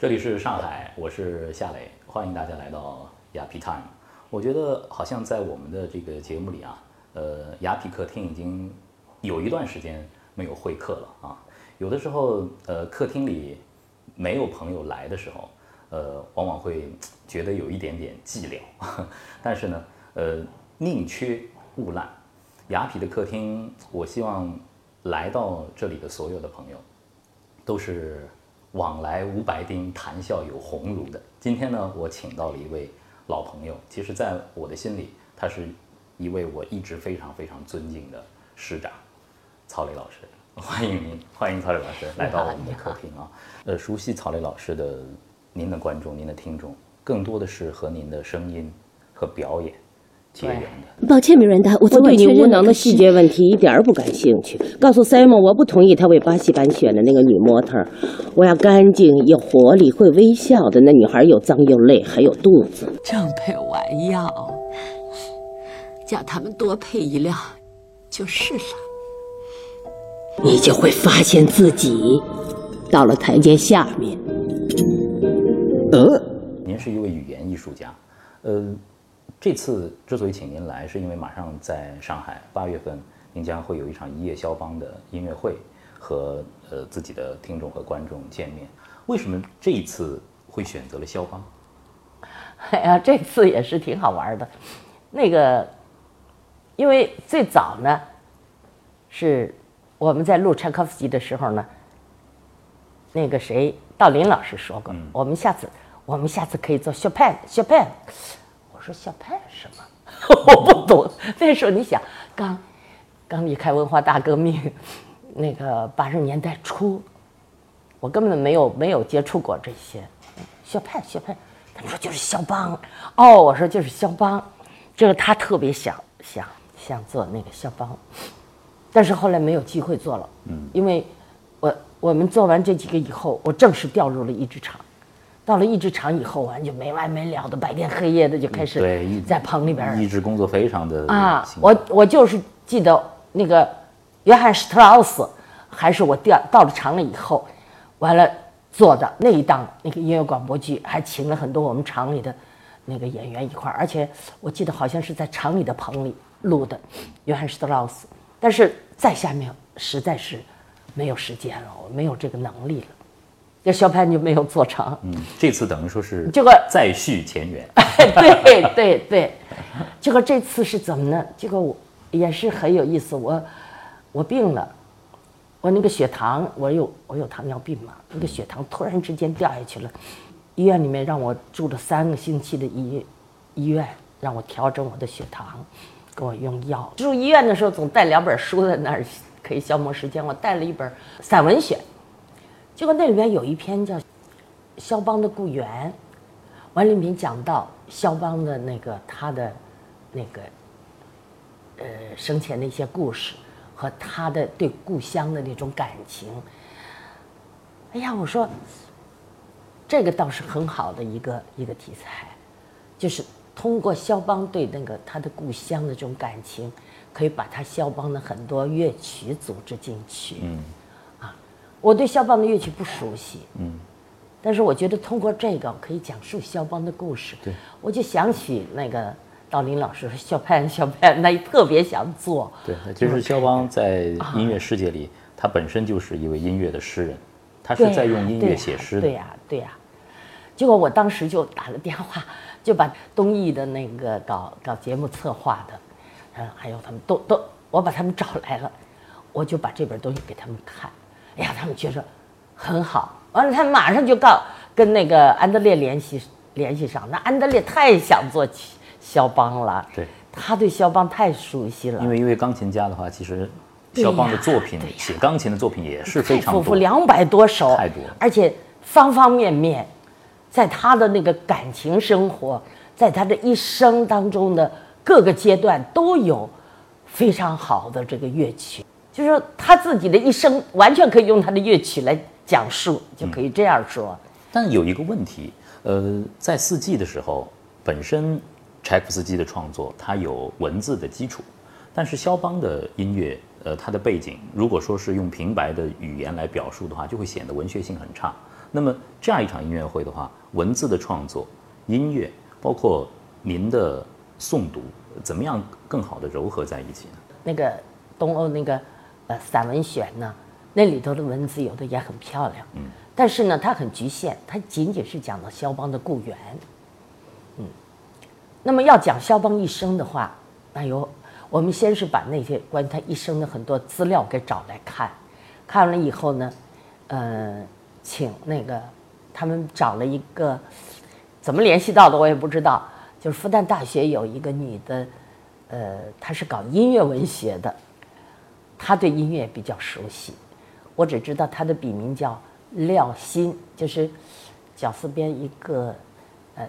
这里是上海，我是夏磊，欢迎大家来到雅皮 Time。我觉得好像在我们的这个节目里啊，呃，雅皮客厅已经有一段时间没有会客了啊。有的时候，呃，客厅里没有朋友来的时候，呃，往往会觉得有一点点寂寥。但是呢，呃，宁缺毋滥。雅痞的客厅，我希望来到这里的所有的朋友，都是。往来无白丁，谈笑有鸿儒的。今天呢，我请到了一位老朋友。其实，在我的心里，他是一位我一直非常非常尊敬的师长，曹磊老师。欢迎您，欢迎曹磊老师来到我们的客厅啊。呃，熟悉曹磊老师的您的观众、您的听众，更多的是和您的声音和表演。结缘的。抱歉，米兰达，我对你无能的细节问题一点儿不感兴趣。告诉 Simon，我不同意他为巴西版选的那个女模特。我要干净、有活力、会微笑的那女孩，又脏又累，还有肚子。正配丸药，叫他们多配一辆就是了。你就会发现自己到了台阶下面。呃，您是一位语言艺术家，呃。这次之所以请您来，是因为马上在上海八月份，您将会有一场一夜肖邦的音乐会，和呃自己的听众和观众见面。为什么这一次会选择了肖邦？哎呀，这次也是挺好玩的。那个，因为最早呢，是我们在录柴可夫斯基的时候呢，那个谁，道林老师说过，我们下次我们下次可以做肖派，肖派。我说小派什么？我不懂。那时候你想，刚刚离开文化大革命，那个八十年代初，我根本没有没有接触过这些。小派小派，他们说就是肖邦。哦，我说就是肖邦。这个他特别想想想做那个肖邦，但是后来没有机会做了。嗯，因为我我们做完这几个以后，我正式调入了一支厂。到了译制厂以后，完就没完没了的白天黑夜的就开始在棚里边译制工作非常的啊，我我就是记得那个约翰施特劳斯，还是我调到了厂里以后，完了做的那一档那个音乐广播剧，还请了很多我们厂里的那个演员一块儿，而且我记得好像是在厂里的棚里录的约翰施特劳斯，但是在下面实在是没有时间了，我没有这个能力了。这肖潘就没有做成。嗯，这次等于说是这个再续前缘。对 对对，结果这次是怎么呢？结果我也是很有意思。我我病了，我那个血糖，我有我有糖尿病嘛，那个血糖突然之间掉下去了，医院里面让我住了三个星期的医医院，让我调整我的血糖，给我用药。住医院的时候总带两本书在那儿，可以消磨时间。我带了一本散文选。结果那里面有一篇叫《肖邦的故园》，完里面讲到肖邦的那个他的那个呃生前的一些故事和他的对故乡的那种感情。哎呀，我说这个倒是很好的一个一个题材，就是通过肖邦对那个他的故乡的这种感情，可以把他肖邦的很多乐曲组织进去。嗯。我对肖邦的乐曲不熟悉，嗯，但是我觉得通过这个可以讲述肖邦的故事。对，我就想起那个道林老师说肖派肖派，那特别想做。对，就是肖邦在音乐世界里，他本身就是一位音乐的诗人，他是在用音乐写诗的。对呀，对呀。结果我当时就打了电话，就把东艺的那个搞搞节目策划的，嗯，还有他们都都，我把他们找来了，我就把这本东西给他们看。哎呀，他们觉得很好，完了，他马上就告跟那个安德烈联系联系上。那安德烈太想做肖邦了，对，他对肖邦太熟悉了。因为一位钢琴家的话，其实肖邦的作品写钢琴的作品也是非常丰富，两百多首，太多，而且方方面面，在他的那个感情生活，在他的一生当中的各个阶段都有非常好的这个乐曲。就是说，他自己的一生完全可以用他的乐曲来讲述，就可以这样说。但有一个问题，呃，在四季的时候，本身柴可夫斯基的创作它有文字的基础，但是肖邦的音乐，呃，它的背景如果说是用平白的语言来表述的话，就会显得文学性很差。那么这样一场音乐会的话，文字的创作、音乐，包括您的诵读，怎么样更好的糅合在一起呢？那个东欧那个呃散文选呢，那里头的文字有的也很漂亮，嗯，但是呢，它很局限，它仅仅是讲了肖邦的故园，嗯，那么要讲肖邦一生的话，那有我们先是把那些关于他一生的很多资料给找来看，看完了以后呢，呃，请那个他们找了一个怎么联系到的我也不知道，就是复旦大学有一个女的。呃，他是搞音乐文学的，他对音乐比较熟悉。我只知道他的笔名叫廖心，就是绞丝边一个呃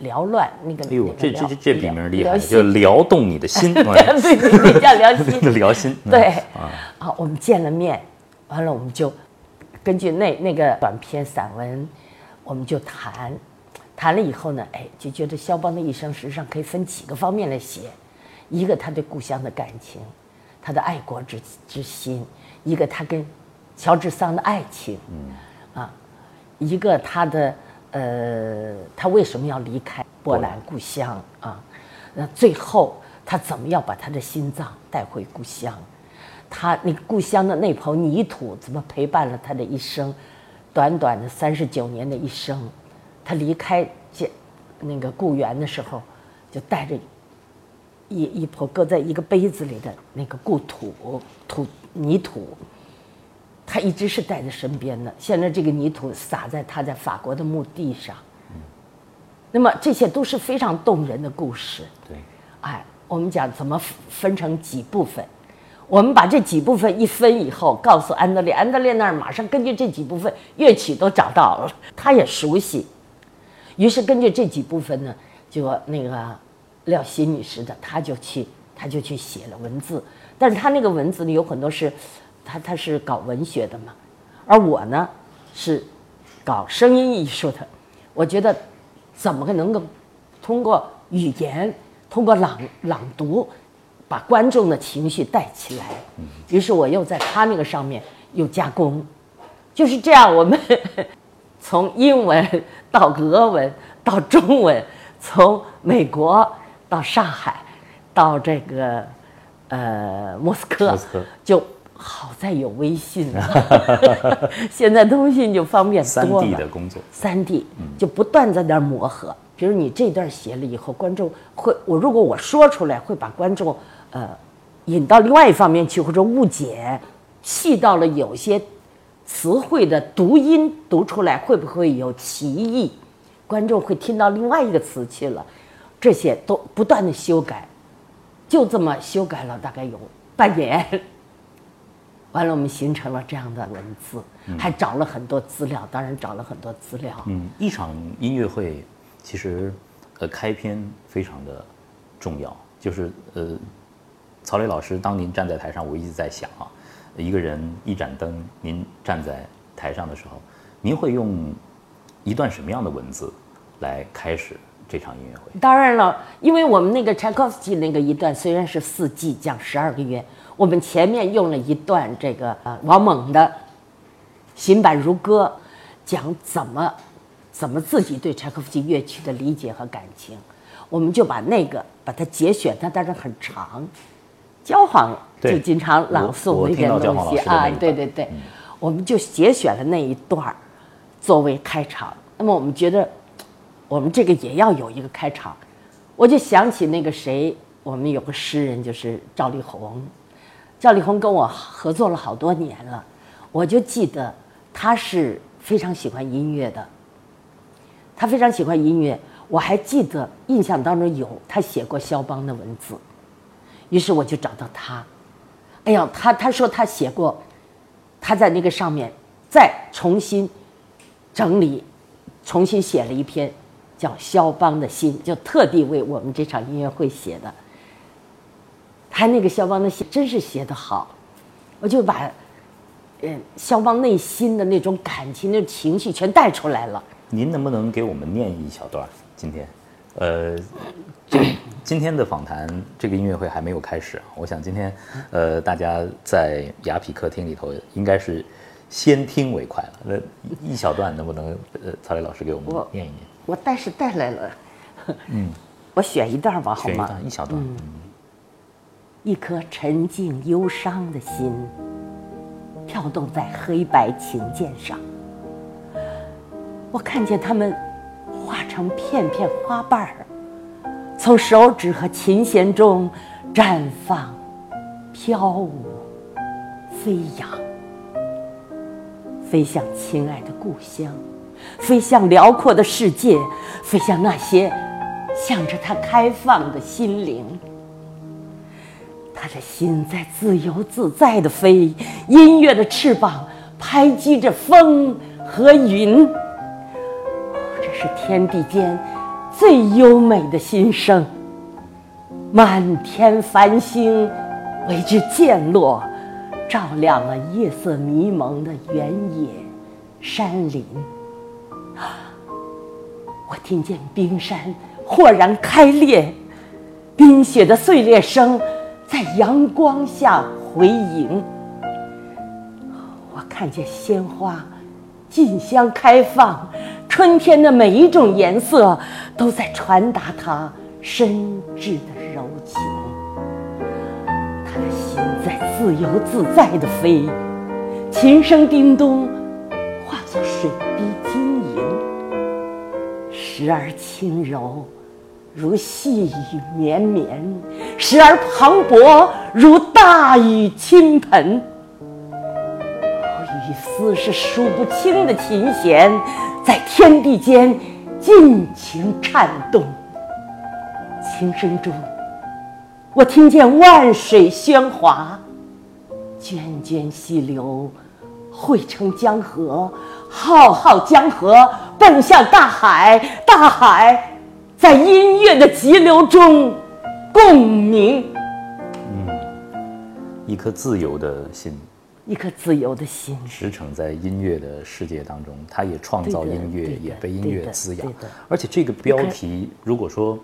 缭乱那个。哎呦，这这这这笔名厉害，就撩动你的心。对对对，叫廖心。廖心。对啊，好，我们见了面，完了我们就根据那那个短篇散文，我们就谈，谈了以后呢，哎，就觉得肖邦的一生实际上可以分几个方面来写。一个他对故乡的感情，他的爱国之之心；一个他跟乔治桑的爱情，啊，一个他的呃，他为什么要离开波兰故乡啊？那最后他怎么要把他的心脏带回故乡？他那个故乡的那抔泥土怎么陪伴了他的一生？短短的三十九年的一生，他离开这那个故园的时候，就带着。一一坨搁在一个杯子里的那个故土土泥土，他一直是带在身边的。现在这个泥土撒在他在法国的墓地上，那么这些都是非常动人的故事。对，哎，我们讲怎么分成几部分，我们把这几部分一分以后，告诉安德烈，安德烈那儿马上根据这几部分乐曲都找到了，他也熟悉，于是根据这几部分呢，就那个。廖心女士的，她就去，她就去写了文字，但是她那个文字里，有很多是，她她是搞文学的嘛，而我呢，是搞声音艺术的，我觉得怎么个能够通过语言，通过朗朗读，把观众的情绪带起来，于是我又在她那个上面又加工，就是这样，我们 从英文到俄文到中文，从美国。到上海，到这个，呃，莫斯科，就好在有微信了。现在通讯就方便多了。三 D 的工作，三 D 就不断在那儿磨合。比如你这段写了以后，观众会，我如果我说出来，会把观众呃引到另外一方面去，或者误解，细到了有些词汇的读音读出来会不会有歧义？观众会听到另外一个词去了。这些都不断的修改，就这么修改了大概有半年，完了我们形成了这样的文字，还找了很多资料，当然找了很多资料。嗯，一场音乐会其实，呃，开篇非常的重要，就是呃，曹磊老师，当您站在台上，我一直在想啊，一个人一盏灯，您站在台上的时候，您会用一段什么样的文字来开始？这场音乐会，当然了，因为我们那个柴可夫斯基那个一段虽然是四季讲十二个月，我们前面用了一段这个呃王蒙的《新版如歌》，讲怎么怎么自己对柴可夫斯基乐曲的理解和感情，我们就把那个把它节选，它当然很长，焦晃就经常朗诵那些东西啊，对对对，我们就节选了那一段作为开场。那么我们觉得。我们这个也要有一个开场，我就想起那个谁，我们有个诗人就是赵丽宏，赵丽宏跟我合作了好多年了，我就记得他是非常喜欢音乐的，他非常喜欢音乐，我还记得印象当中有他写过肖邦的文字，于是我就找到他，哎呀，他他说他写过，他在那个上面再重新整理，重新写了一篇。叫肖邦的心，就特地为我们这场音乐会写的。他那个肖邦的心真是写得好，我就把，嗯，肖邦内心的那种感情、那种情绪全带出来了。您能不能给我们念一小段？今天，呃，这今天的访谈，这个音乐会还没有开始。我想今天，呃，大家在雅痞客厅里头应该是先听为快了。那一小段能不能呃，曹磊老师给我们念一念？我带是带来了，嗯，我选一段吧，好吗？选一段，一小段。一颗沉静忧伤的心，跳动在黑白琴键上。我看见它们化成片片花瓣儿，从手指和琴弦中绽放、飘舞、飞扬，飞向亲爱的故乡，飞向辽阔的世界，飞向那些向着它开放的心灵。他的心在自由自在的飞，音乐的翅膀拍击着风和云。这是天地间最优美的心声。满天繁星为之渐落，照亮了夜色迷蒙的原野山林。我听见冰山豁然开裂，冰雪的碎裂声。在阳光下回影，我看见鲜花竞相开放，春天的每一种颜色都在传达它深挚的柔情。他的心在自由自在的飞，琴声叮咚，化作水滴，时而轻柔。如细雨绵绵，时而磅礴如大雨倾盆。雨丝是数不清的琴弦，在天地间尽情颤动。琴声中，我听见万水喧哗，涓涓细流汇成江河，浩浩江河奔向大海，大海。在音乐的急流中共鸣。嗯，一颗自由的心，一颗自由的心，驰骋在音乐的世界当中，他也创造音乐，也被音乐滋养。而且这个标题，如果说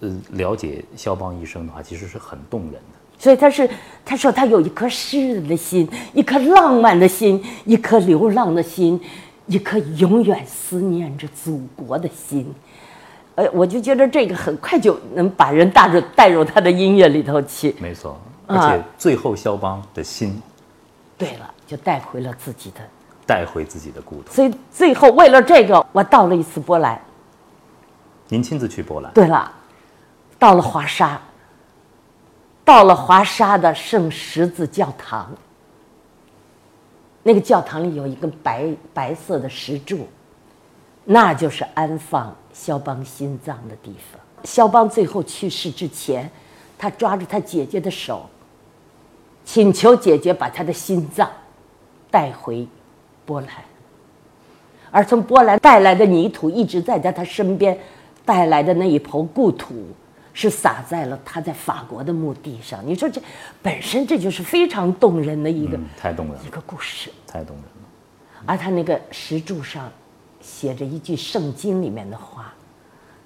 呃了解肖邦一生的话，其实是很动人的。所以他是他说他有一颗诗人的心，一颗浪漫的心，一颗流浪的心，一颗永远思念着祖国的心。呃，我就觉得这个很快就能把人带入带入他的音乐里头去。没错，而且最后肖邦的心，对了，就带回了自己的，带回自己的故土。所以最后为了这个，我到了一次波兰。您亲自去波兰？对了，到了华沙，到了华沙的圣十字教堂。那个教堂里有一根白白色的石柱。那就是安放肖邦心脏的地方。肖邦最后去世之前，他抓住他姐姐的手，请求姐姐把他的心脏带回波兰。而从波兰带来的泥土一直在在他身边，带来的那一抔故土是撒在了他在法国的墓地上。你说这本身这就是非常动人的一个，太动人一个故事，太动人了。而他那个石柱上。写着一句圣经里面的话，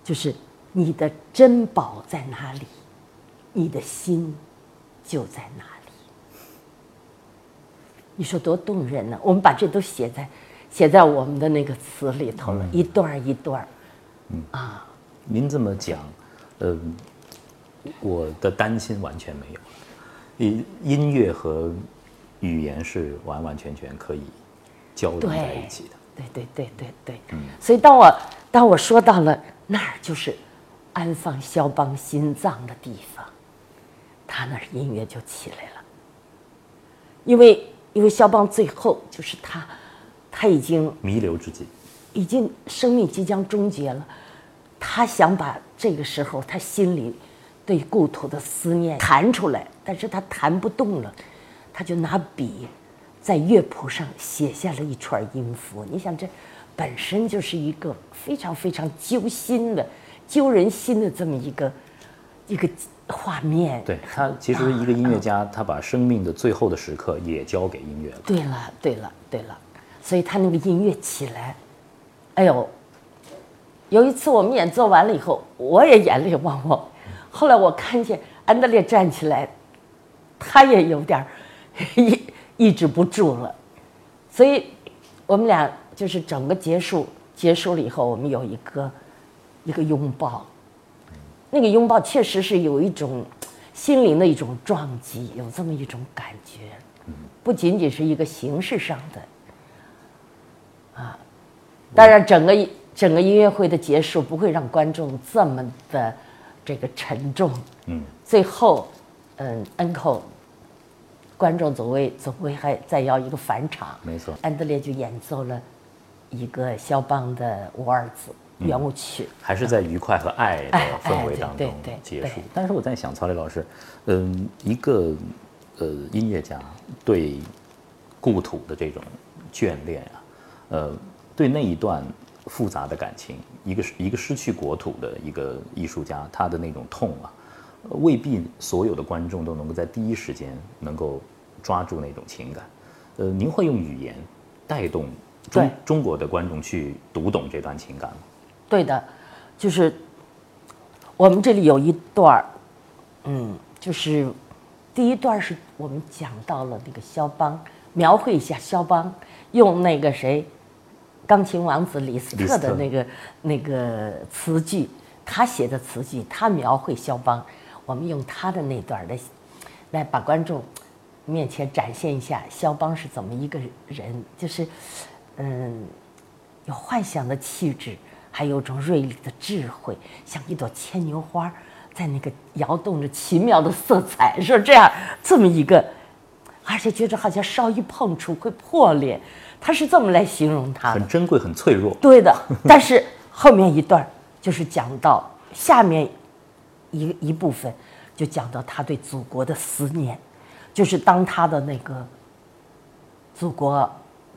就是“你的珍宝在哪里，你的心就在哪里。”你说多动人呢？我们把这都写在写在我们的那个词里头了，一段一段嗯啊，您这么讲，呃，我的担心完全没有。音音乐和语言是完完全全可以交融在一起的。对对对对对，所以当我当我说到了那儿就是安放肖邦心脏的地方，他那儿音乐就起来了。因为因为肖邦最后就是他他已经弥留之际，已经生命即将终结了，他想把这个时候他心里对故土的思念弹出来，但是他弹不动了，他就拿笔。在乐谱上写下了一串音符，你想这本身就是一个非常非常揪心的、揪人心的这么一个一个画面。对他，其实一个音乐家，他把生命的最后的时刻也交给音乐了。对了，对了，对了，所以他那个音乐起来，哎呦，有一次我们演奏完了以后，我也眼泪汪汪。后来我看见安德烈站起来，他也有点 一。抑制不住了，所以我们俩就是整个结束结束了以后，我们有一个一个拥抱，那个拥抱确实是有一种心灵的一种撞击，有这么一种感觉，不仅仅是一个形式上的，啊，当然整个一整个音乐会的结束不会让观众这么的这个沉重，嗯，最后，嗯，uncle。观众总会总会还再要一个返场，没错。安德烈就演奏了一个肖邦的《五二子》圆舞曲，还是在愉快和爱的氛围 当中结束。但是我在想，曹磊老师，嗯，一个呃音乐家对故土的这种眷恋啊，呃，对那一段复杂的感情，一个一个失去国土的一个艺术家，他的那种痛啊。未必所有的观众都能够在第一时间能够抓住那种情感，呃，您会用语言带动中中国的观众去读懂这段情感吗？对的，就是我们这里有一段儿，嗯，就是第一段是我们讲到了那个肖邦，描绘一下肖邦用那个谁，钢琴王子李斯特的那个那个词句，他写的词句，他描绘肖邦。我们用他的那段的，来把观众面前展现一下肖邦是怎么一个人，就是，嗯，有幻想的气质，还有种锐利的智慧，像一朵牵牛花，在那个摇动着奇妙的色彩，说这样这么一个，而且觉着好像稍一碰触会破裂，他是这么来形容他，很珍贵，很脆弱。对的，但是后面一段就是讲到下面。一一部分就讲到他对祖国的思念，就是当他的那个祖国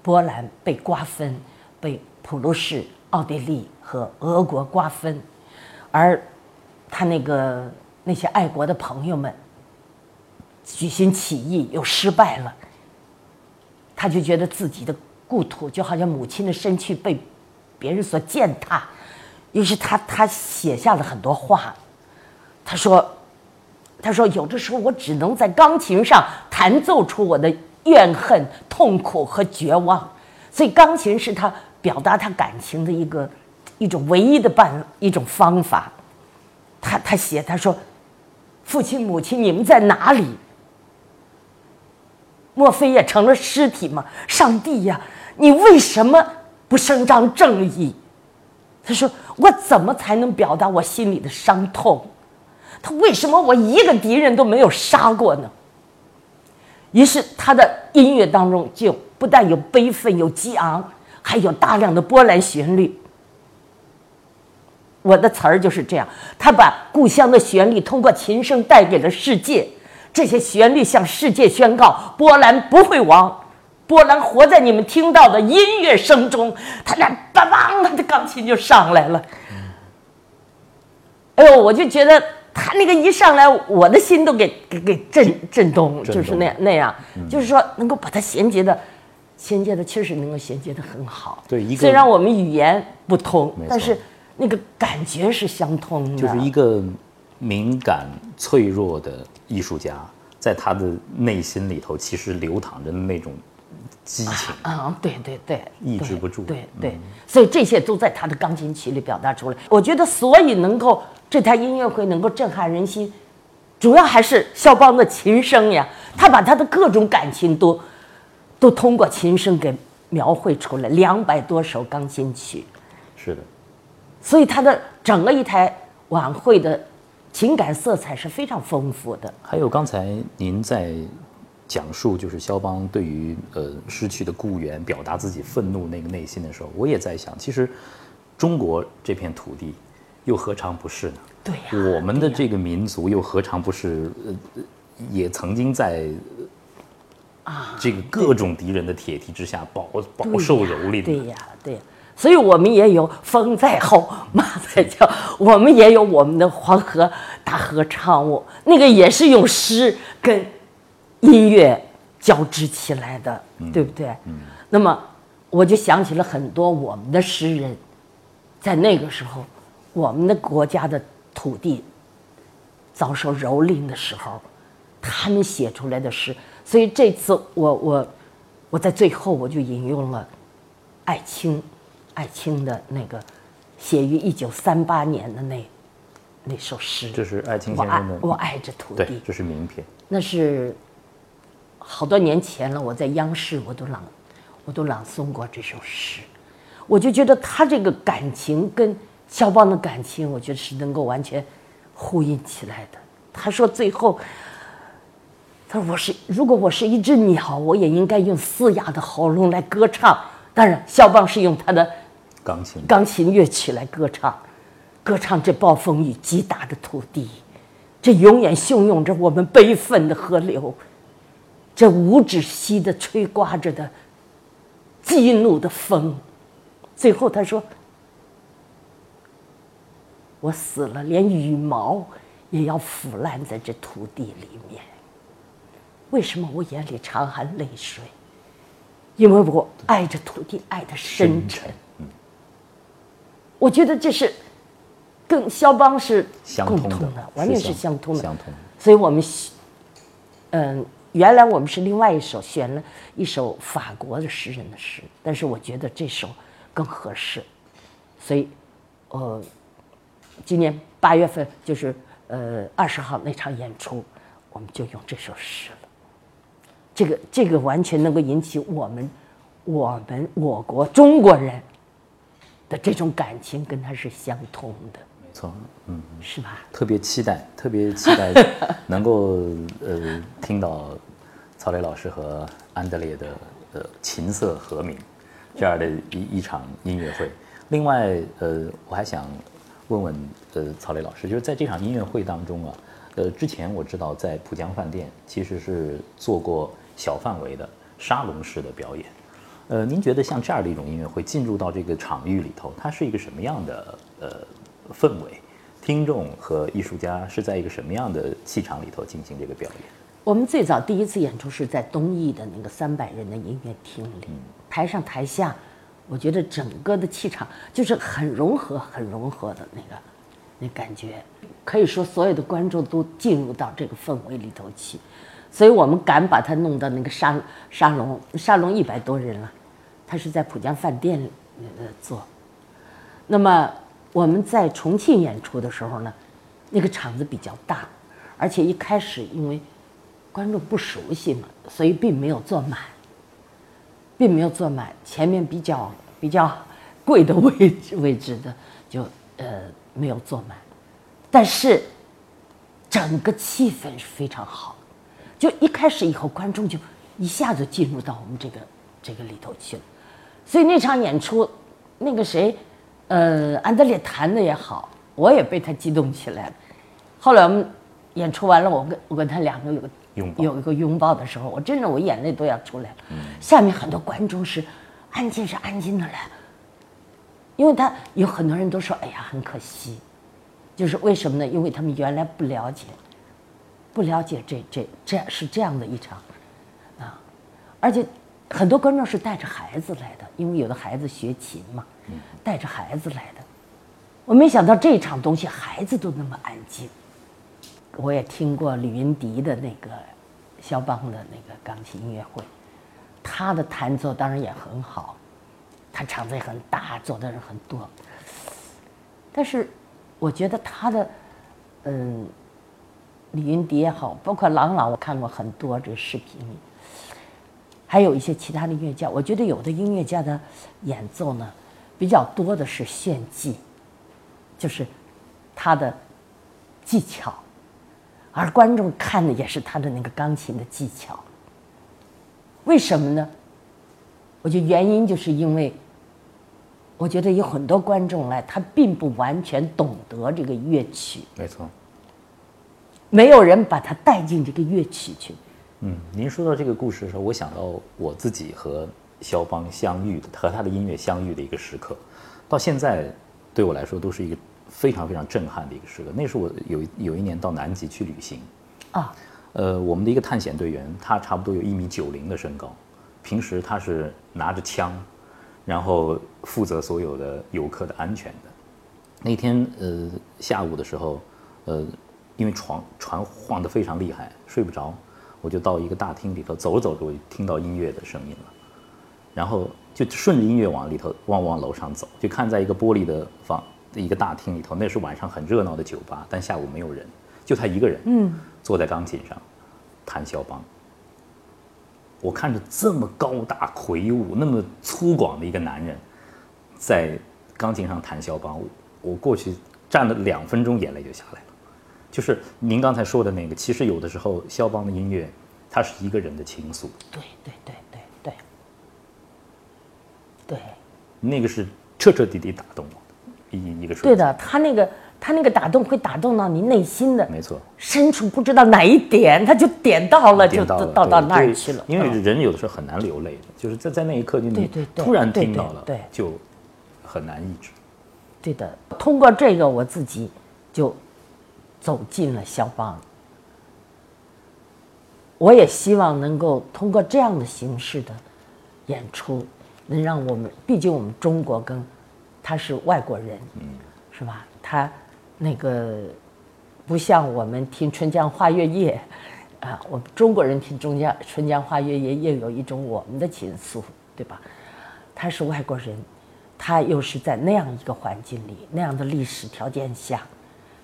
波兰被瓜分，被普鲁士、奥地利和俄国瓜分，而他那个那些爱国的朋友们举行起义又失败了，他就觉得自己的故土就好像母亲的身躯被别人所践踏，于是他他写下了很多话。他说：“他说有的时候我只能在钢琴上弹奏出我的怨恨、痛苦和绝望，所以钢琴是他表达他感情的一个一种唯一的办一种方法。”他他写他说：“父亲母亲，你们在哪里？莫非也成了尸体吗？上帝呀，你为什么不伸张正义？”他说：“我怎么才能表达我心里的伤痛？”他为什么我一个敌人都没有杀过呢？于是他的音乐当中就不但有悲愤、有激昂，还有大量的波兰旋律。我的词儿就是这样，他把故乡的旋律通过琴声带给了世界，这些旋律向世界宣告：波兰不会亡，波兰活在你们听到的音乐声中。他那梆梆，他的钢琴就上来了。哎呦，我就觉得。他那个一上来，我的心都给给给震震动，就是那那样，就是说能够把它衔接的，衔接的确实能够衔接的很好。对，一个虽然我们语言不通，但是那个感觉是相通的。就是一个敏感脆弱的艺术家，在他的内心里头，其实流淌着那种激情啊，对对对，抑制不住。对对，所以这些都在他的钢琴曲里表达出来。我觉得，所以能够。这台音乐会能够震撼人心，主要还是肖邦的琴声呀。他把他的各种感情都，都通过琴声给描绘出来。两百多首钢琴曲，是的。所以他的整个一台晚会的情感色彩是非常丰富的。还有刚才您在讲述就是肖邦对于呃失去的雇员表达自己愤怒那个内心的时候，我也在想，其实中国这片土地。又何尝不是呢？对呀，我们的这个民族又何尝不是呃，也曾经在啊这个各种敌人的铁蹄之下饱饱受蹂躏。对呀，对呀，所以我们也有风在吼，马在叫，我们也有我们的黄河大合唱，我那个也是用诗跟音乐交织起来的，对不对？嗯。那么我就想起了很多我们的诗人，在那个时候。我们的国家的土地遭受蹂躏的时候，他们写出来的诗。所以这次我我我在最后我就引用了艾青，艾青的那个写于一九三八年的那那首诗。这是艾青我爱先生的，我爱这土地，，这是名篇。那是好多年前了，我在央视我都朗我都朗诵过这首诗，我就觉得他这个感情跟肖邦的感情，我觉得是能够完全呼应起来的。他说最后，他说我是如果我是一只鸟，我也应该用嘶哑的喉咙来歌唱。当然，肖邦是用他的钢琴，钢琴乐曲来歌唱，歌唱这暴风雨击打的土地，这永远汹涌着我们悲愤的河流，这无止息的吹刮着的激怒的风。最后他说：“我死了，连羽毛也要腐烂在这土地里面。为什么我眼里常含泪水？因为我爱这土地，爱的深沉。我觉得这是跟肖邦是共相通的完全是是相相通的。相通所以我们喜，嗯，原来我们是另外一首选了一首法国的诗人的诗，但是我觉得这首更合适，所以，呃，今年八月份就是呃二十号那场演出，我们就用这首诗了。这个这个完全能够引起我们我们我国中国人的这种感情，跟它是相通的，错，嗯，是吧？特别期待，特别期待能够呃听到曹磊老师和安德烈的呃琴瑟和鸣这样的一一场音乐会。另外，呃，我还想问问呃曹磊老师，就是在这场音乐会当中啊，呃，之前我知道在浦江饭店其实是做过小范围的沙龙式的表演。呃，您觉得像这样的一种音乐会进入到这个场域里头，它是一个什么样的呃氛围？听众和艺术家是在一个什么样的气场里头进行这个表演？我们最早第一次演出是在东艺的那个三百人的音乐厅里，台上台下，我觉得整个的气场就是很融合、很融合的那个那感觉，可以说所有的观众都进入到这个氛围里头去，所以我们敢把它弄到那个沙沙龙，沙龙一百多人了，他是在浦江饭店里呃做，那么我们在重庆演出的时候呢，那个场子比较大，而且一开始因为观众不熟悉嘛，所以并没有坐满，并没有坐满，前面比较比较贵的位置位置的就呃没有坐满，但是整个气氛是非常好，就一开始以后观众就一下子进入到我们这个这个里头去了，所以那场演出，那个谁，呃，安德烈弹的也好，我也被他激动起来了。后来我们演出完了，我跟我跟他两个有个拥抱有一个拥抱的时候，我真的我眼泪都要出来了。下面很多观众是安静是安静的来，因为他有很多人都说，哎呀，很可惜，就是为什么呢？因为他们原来不了解，不了解这这这样是这样的一场，啊，而且很多观众是带着孩子来的，因为有的孩子学琴嘛，带着孩子来的。我没想到这场东西孩子都那么安静。我也听过李云迪的那个肖邦的那个钢琴音乐会，他的弹奏当然也很好，他场子也很大，坐的人很多。但是我觉得他的，嗯，李云迪也好，包括郎朗，我看过很多这个视频，还有一些其他的音乐家，我觉得有的音乐家的演奏呢，比较多的是炫技，就是他的技巧。而观众看的也是他的那个钢琴的技巧。为什么呢？我觉得原因就是因为，我觉得有很多观众来，他并不完全懂得这个乐曲，没错，没有人把他带进这个乐曲去。嗯，您说到这个故事的时候，我想到我自己和肖邦相遇的，和他的音乐相遇的一个时刻，到现在对我来说都是一个非常非常震撼的一个时刻。那是我有有一年到南极去旅行，啊，呃，我们的一个探险队员，他差不多有一米九零的身高，平时他是拿着枪，然后负责所有的游客的安全的。那天呃下午的时候，呃，因为床船晃得非常厉害，睡不着，我就到一个大厅里头走着走着，我就听到音乐的声音了。然后就顺着音乐往里头往往楼上走，就看在一个玻璃的房一个大厅里头，那是晚上很热闹的酒吧，但下午没有人，就他一个人，嗯，坐在钢琴上弹肖邦。我看着这么高大魁梧、那么粗犷的一个男人，在钢琴上弹肖邦，我过去站了两分钟，眼泪就下来了。就是您刚才说的那个，其实有的时候肖邦的音乐，它是一个人的倾诉。对对对对。那个是彻彻底底打动我的一一个。对的，他那个他那个打动会打动到你内心的，没错，深处不知道哪一点，他就点到了，就到到那儿去了。因为人有的时候很难流泪的，就是在在那一刻就你突然听到了，对，就很难抑制。对的，通过这个我自己就。走进了肖邦，我也希望能够通过这样的形式的演出，能让我们，毕竟我们中国跟他是外国人，是吧？他那个不像我们听《春江花月夜》，啊，我们中国人听《中江春江花月夜》又有一种我们的情愫，对吧？他是外国人，他又是在那样一个环境里，那样的历史条件下。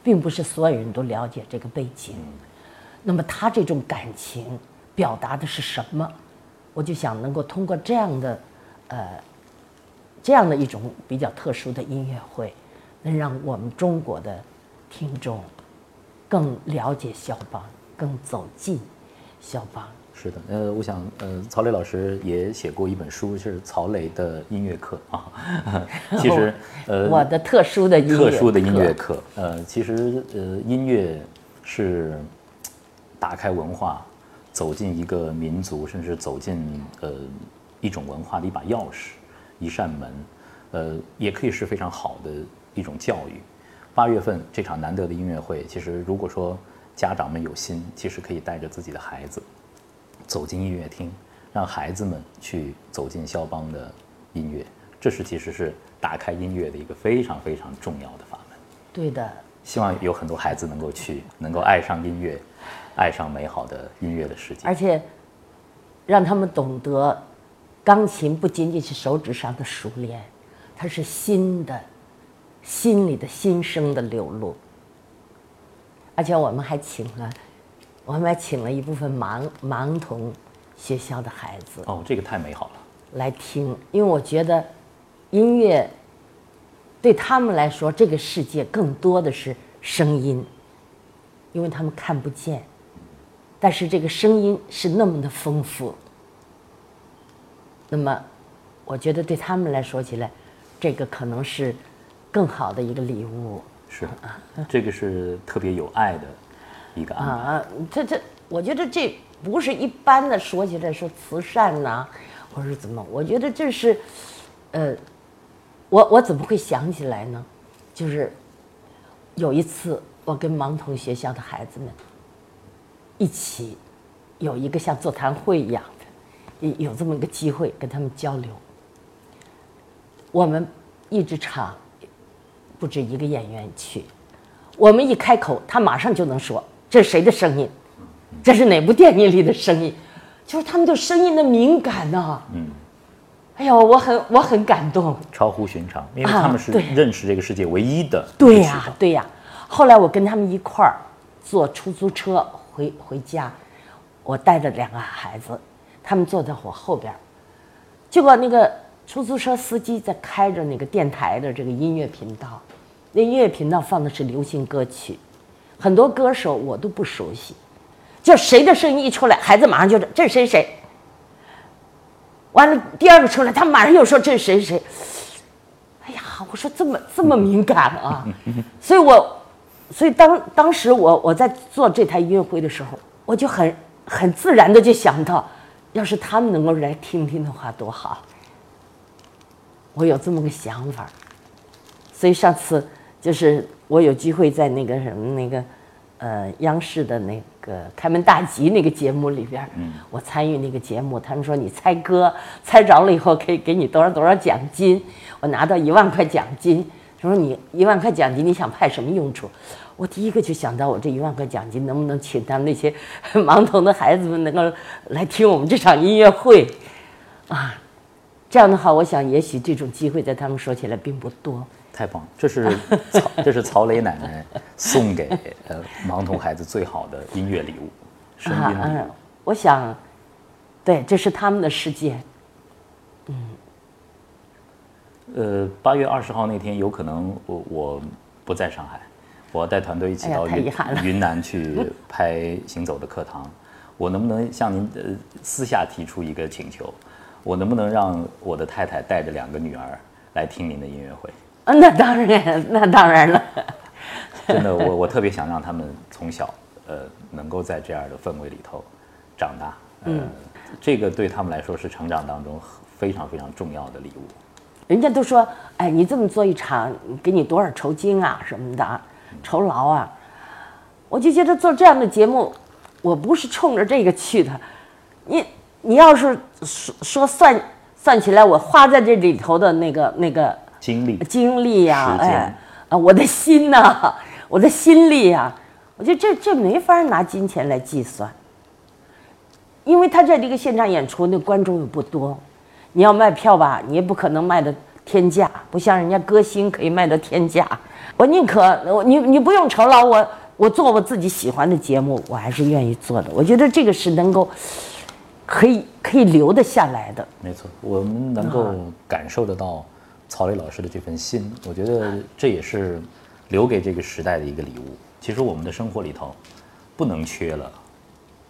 并不是所有人都了解这个背景，那么他这种感情表达的是什么？我就想能够通过这样的，呃，这样的一种比较特殊的音乐会，能让我们中国的听众更了解肖邦，更走进肖邦。是的，呃，我想，呃，曹磊老师也写过一本书，是曹磊的音乐课啊。其实，呃，我的特殊的音乐特殊的音乐课，呃，其实，呃，音乐是打开文化，走进一个民族，甚至走进呃一种文化的一把钥匙，一扇门，呃，也可以是非常好的一种教育。八月份这场难得的音乐会，其实如果说家长们有心，其实可以带着自己的孩子。走进音乐厅，让孩子们去走进肖邦的音乐，这是其实是打开音乐的一个非常非常重要的法门。对的，希望有很多孩子能够去，能够爱上音乐，爱上美好的音乐的世界。而且，让他们懂得，钢琴不仅仅是手指上的熟练，它是心的，心里的心声的流露。而且我们还请了。我们还请了一部分盲盲童学校的孩子哦，这个太美好了，来听，因为我觉得音乐对他们来说，这个世界更多的是声音，因为他们看不见，但是这个声音是那么的丰富。那么，我觉得对他们来说起来，这个可能是更好的一个礼物。是啊，这个是特别有爱的一个。啊，这这，我觉得这不是一般的说起来说慈善呐，或者怎么？我觉得这是，呃，我我怎么会想起来呢？就是有一次，我跟盲童学校的孩子们一起有一个像座谈会一样的，有有这么一个机会跟他们交流。我们一直场不止一个演员去，我们一开口，他马上就能说。这是谁的声音？这是哪部电影里的声音？就是他们对声音的敏感呐。嗯，哎呦，我很我很感动，超乎寻常，因为他们是认识这个世界唯一的。对呀，对呀。后来我跟他们一块儿坐出租车回回家，我带着两个孩子，他们坐在我后边，结果那个出租车司机在开着那个电台的这个音乐频道，那音乐频道放的是流行歌曲。很多歌手我都不熟悉，就谁的声音一出来，孩子马上就这是谁谁。完了，第二个出来，他马上又说这是谁谁。哎呀，我说这么这么敏感啊，所以我，所以当当时我我在做这台音乐会的时候，我就很很自然的就想到，要是他们能够来听听的话多好。我有这么个想法，所以上次就是。我有机会在那个什么那个，呃，央视的那个开门大吉那个节目里边，我参与那个节目，他们说你猜歌猜着了以后可以给你多少多少奖金，我拿到一万块奖金。他说你一万块奖金你想派什么用处？我第一个就想到我这一万块奖金能不能请他们那些盲童的孩子们能够来听我们这场音乐会，啊，这样的话，我想也许这种机会在他们说起来并不多。太棒了，这是曹 这是曹磊奶奶送给呃盲童孩子最好的音乐礼物，声音礼物。嗯，我想，对，这是他们的世界。嗯呃，八月二十号那天，有可能我我不在上海，我要带团队一起到云、云南去拍《行走的课堂》。我能不能向您呃私下提出一个请求？我能不能让我的太太带着两个女儿来听您的音乐会？啊，那当然，那当然了。真的，我我特别想让他们从小呃能够在这样的氛围里头长大。嗯、这个对他们来说是成长当中非常非常重要的礼物。人家都说，哎，你这么做一场，给你多少酬金啊什么的，酬劳啊。我就觉得做这样的节目，我不是冲着这个去的。你你要是说说算算起来，我花在这里头的那个那个精力精力呀、哎啊，我的心呐、我的心力呀、我觉得这这没法拿金钱来计算，因为他在这个现场演出，那观众又不多，你要卖票吧，你也不可能卖的天价，不像人家歌星可以卖到天价。我宁可我你你不用酬劳，我我做我自己喜欢的节目，我还是愿意做的。我觉得这个是能够可以可以留得下来的。没错，我们能够感受得到曹磊老师的这份心，我觉得这也是留给这个时代的一个礼物。其实我们的生活里头不能缺了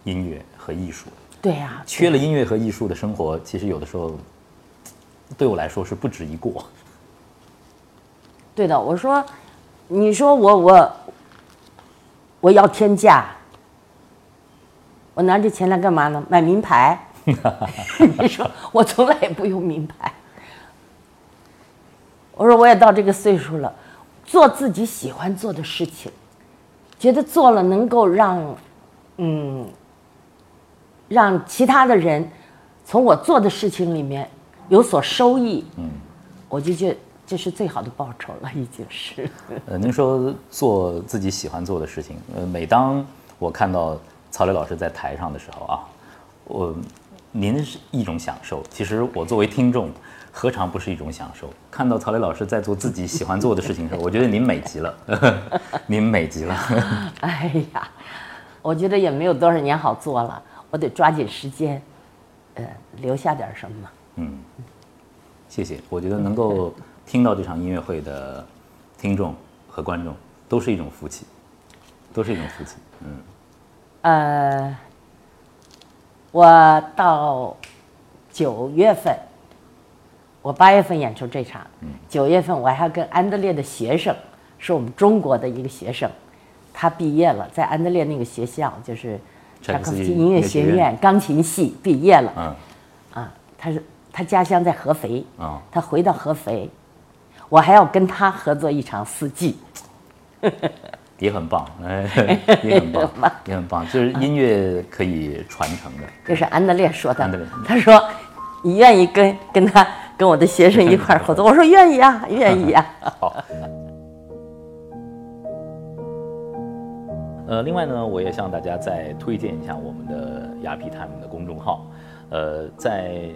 音乐和艺术，对呀、缺了音乐和艺术的生活，其实有的时候对我来说是不值一过。对的，我说，你说我我我要天价，我拿这钱来干嘛呢？买名牌？你说我从来也不用名牌。我说我也到这个岁数了，做自己喜欢做的事情，觉得做了能够让，嗯，让其他的人从我做的事情里面有所收益，嗯，我就觉得这是最好的报酬了，已经是。呃，您说做自己喜欢做的事情，呃，每当我看到曹磊老师在台上的时候啊，我您是一种享受，其实我作为听众，何尝不是一种享受？看到曹磊老师在做自己喜欢做的事情的时候，我觉得您美极了，您美极了。哎呀，我觉得也没有多少年好做了，我得抓紧时间，呃，留下点什么。嗯谢谢，我觉得能够听到这场音乐会的听众和观众都是一种福气，都是一种福气。嗯，呃，我到九月份，我八月份演出这场，九月份我还跟安德烈的学生，是我们中国的一个学生，他毕业了，在安德烈那个学校，就是柴可夫音乐学院院钢琴系毕业了。嗯啊，他是他家乡在合肥，啊他回到合肥，我还要跟他合作一场四季。也很棒，哎，也很棒，也很棒，就是音乐可以传承的。这是安德烈说的安德烈。他说：“你愿意跟跟他跟我的学生一块儿合作？”我说：“愿意啊，愿意啊。好。呃，另外呢，我也向大家再推荐一下我们的雅皮 time 的公众号。呃，在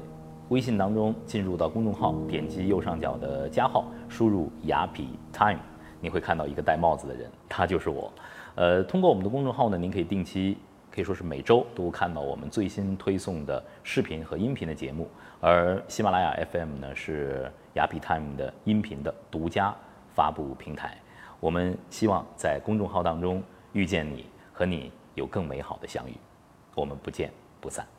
微信当中进入到公众号，点击右上角的加号，输入雅皮 time，你会看到一个戴帽子的人，他就是我。呃，通过我们的公众号呢，您可以定期，可以说是每周都看到我们最新推送的视频和音频的节目。而喜马拉雅 FM 呢，是雅皮 time 的音频的独家发布平台。我们希望在公众号当中遇见你，和你有更美好的相遇。我们不见不散。